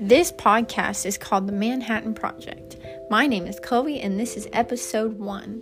This podcast is called The Manhattan Project. My name is Chloe, and this is episode one.